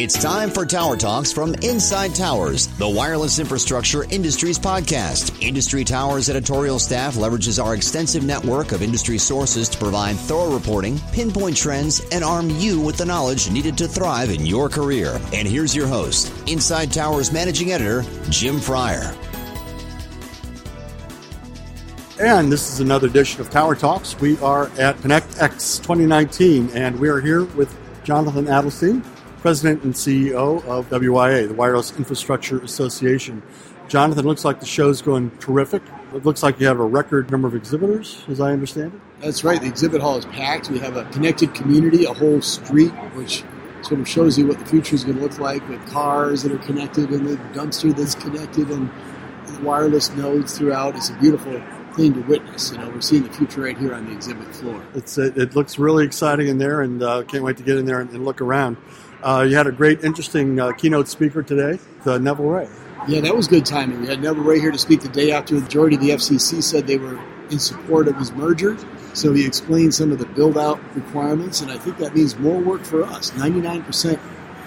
It's time for Tower Talks from Inside Towers, the wireless infrastructure industry's podcast. Inside Towers editorial staff leverages our extensive network of industry sources to provide thorough reporting, pinpoint trends, and arm you with the knowledge needed to thrive in your career. And here's your host, Inside Towers managing editor, Jim Fryer. And this is another edition of Tower Talks. We are at ConnectX 2019, and we are here with Jonathan Adelstein, President and CEO of WIA, the Wireless Infrastructure Association. Jonathan, looks like the show's going terrific. It looks like you have a record number of exhibitors, as I understand it. That's right. The exhibit hall is packed. We have a connected community, a whole street, which sort of shows you what the future is going to look like with cars that are connected and the dumpster that's connected and the wireless nodes throughout. It's a beautiful thing to witness. You know, we're seeing the future right here on the exhibit floor. It's it, it looks really exciting in there, and uh, can't wait to get in there and, and look around. Uh, you had a great, interesting uh, keynote speaker today, uh, Neville Ray. Yeah, that was good timing. We had Neville Ray here to speak the day after the majority of the FCC said they were in support of his merger. So he explained some of the build out requirements, and I think that means more work for us. 99%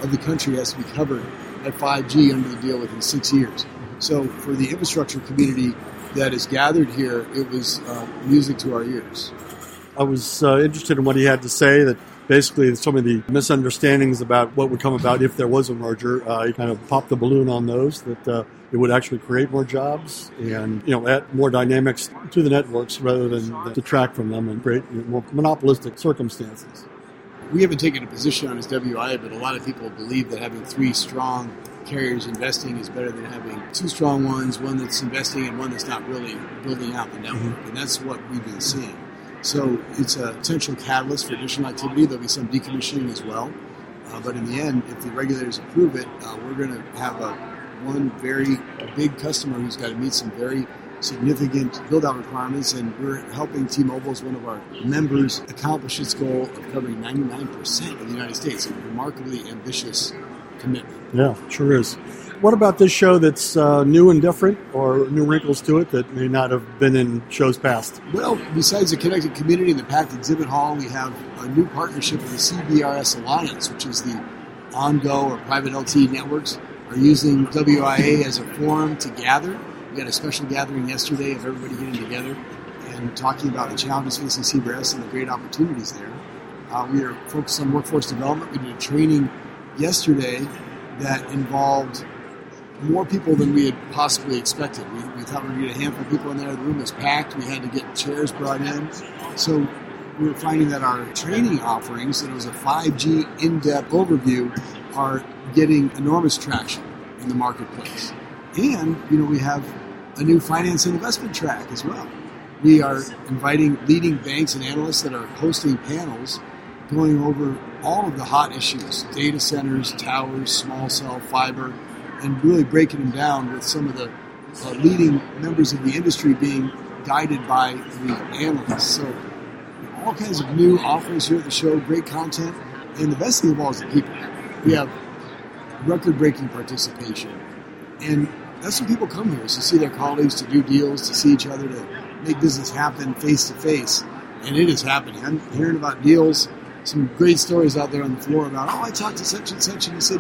of the country has to be covered by 5G under the deal within six years. So for the infrastructure community that is gathered here, it was uh, music to our ears. I was uh, interested in what he had to say that basically some of the misunderstandings about what would come about if there was a merger. Uh, he kind of popped the balloon on those that uh, it would actually create more jobs and you know add more dynamics to the networks rather than detract from them and create more monopolistic circumstances. We haven't taken a position on his WIA, but a lot of people believe that having three strong carriers investing is better than having two strong ones, one that's investing and one that's not really building out the network. And that's what we've been seeing. So it's a potential catalyst for additional activity. There'll be some decommissioning as well. Uh, but in the end, if the regulators approve it, uh, we're going to have a one very big customer who's got to meet some very significant build-out requirements, and we're helping T-Mobile as one of our members accomplish its goal of covering 99% of the United States. A remarkably ambitious commitment. Yeah, sure is. What about this show that's uh, new and different, or new wrinkles to it that may not have been in shows past? Well, besides the connected community and the packed exhibit hall, we have a new partnership with the CBRS Alliance, which is the OnGo or private LTE networks are using WIA as a forum to gather. We had a special gathering yesterday of everybody getting together and talking about the challenges facing CBRS and the great opportunities there. Uh, we are focused on workforce development. We did a training yesterday that involved more people than we had possibly expected. We, we thought we to get a handful of people in there. The room was packed. We had to get chairs brought in. So we were finding that our training offerings, that it was a 5G in-depth overview, are getting enormous traction in the marketplace. And, you know, we have a new finance and investment track as well. We are inviting leading banks and analysts that are hosting panels going over all of the hot issues data centers, towers, small cell, fiber, and really breaking them down with some of the uh, leading members of the industry being guided by the analysts. So, all kinds of new offerings here at the show, great content, and the best thing of all is the people. We have record breaking participation. And that's when people come here, is to see their colleagues, to do deals, to see each other, to make business happen face to face. And it is happening. I'm hearing about deals some great stories out there on the floor about, oh, I talked to such and such, and he said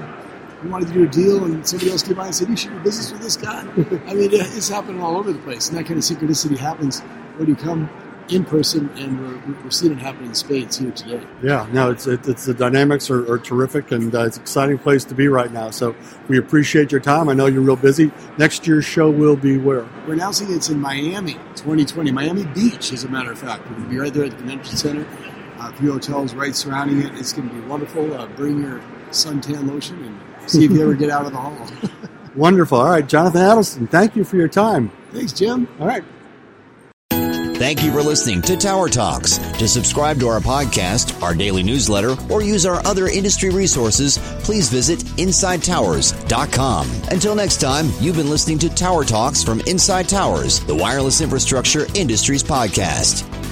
we wanted to do a deal, and somebody else came by and said, you should do business with this guy. I mean, it's happening all over the place, and that kind of synchronicity happens when you come in person, and we're, we're seeing it happen in spades here today. Yeah, no, it's it, it's the dynamics are, are terrific, and uh, it's an exciting place to be right now. So we appreciate your time. I know you're real busy. Next year's show will be where? We're announcing it's in Miami, 2020, Miami Beach, as a matter of fact. We're going to be right there at the convention center a few hotels right surrounding it. It's going to be wonderful. Uh, bring your suntan lotion and see if you ever get out of the hall. Wonderful. All right, Jonathan Adelstein, thank you for your time. Thanks, Jim. All right. Thank you for listening to Tower Talks. To subscribe to our podcast, our daily newsletter, or use our other industry resources, please visit InsideTowers.com. Until next time, you've been listening to Tower Talks from Inside Towers, the wireless infrastructure industries podcast.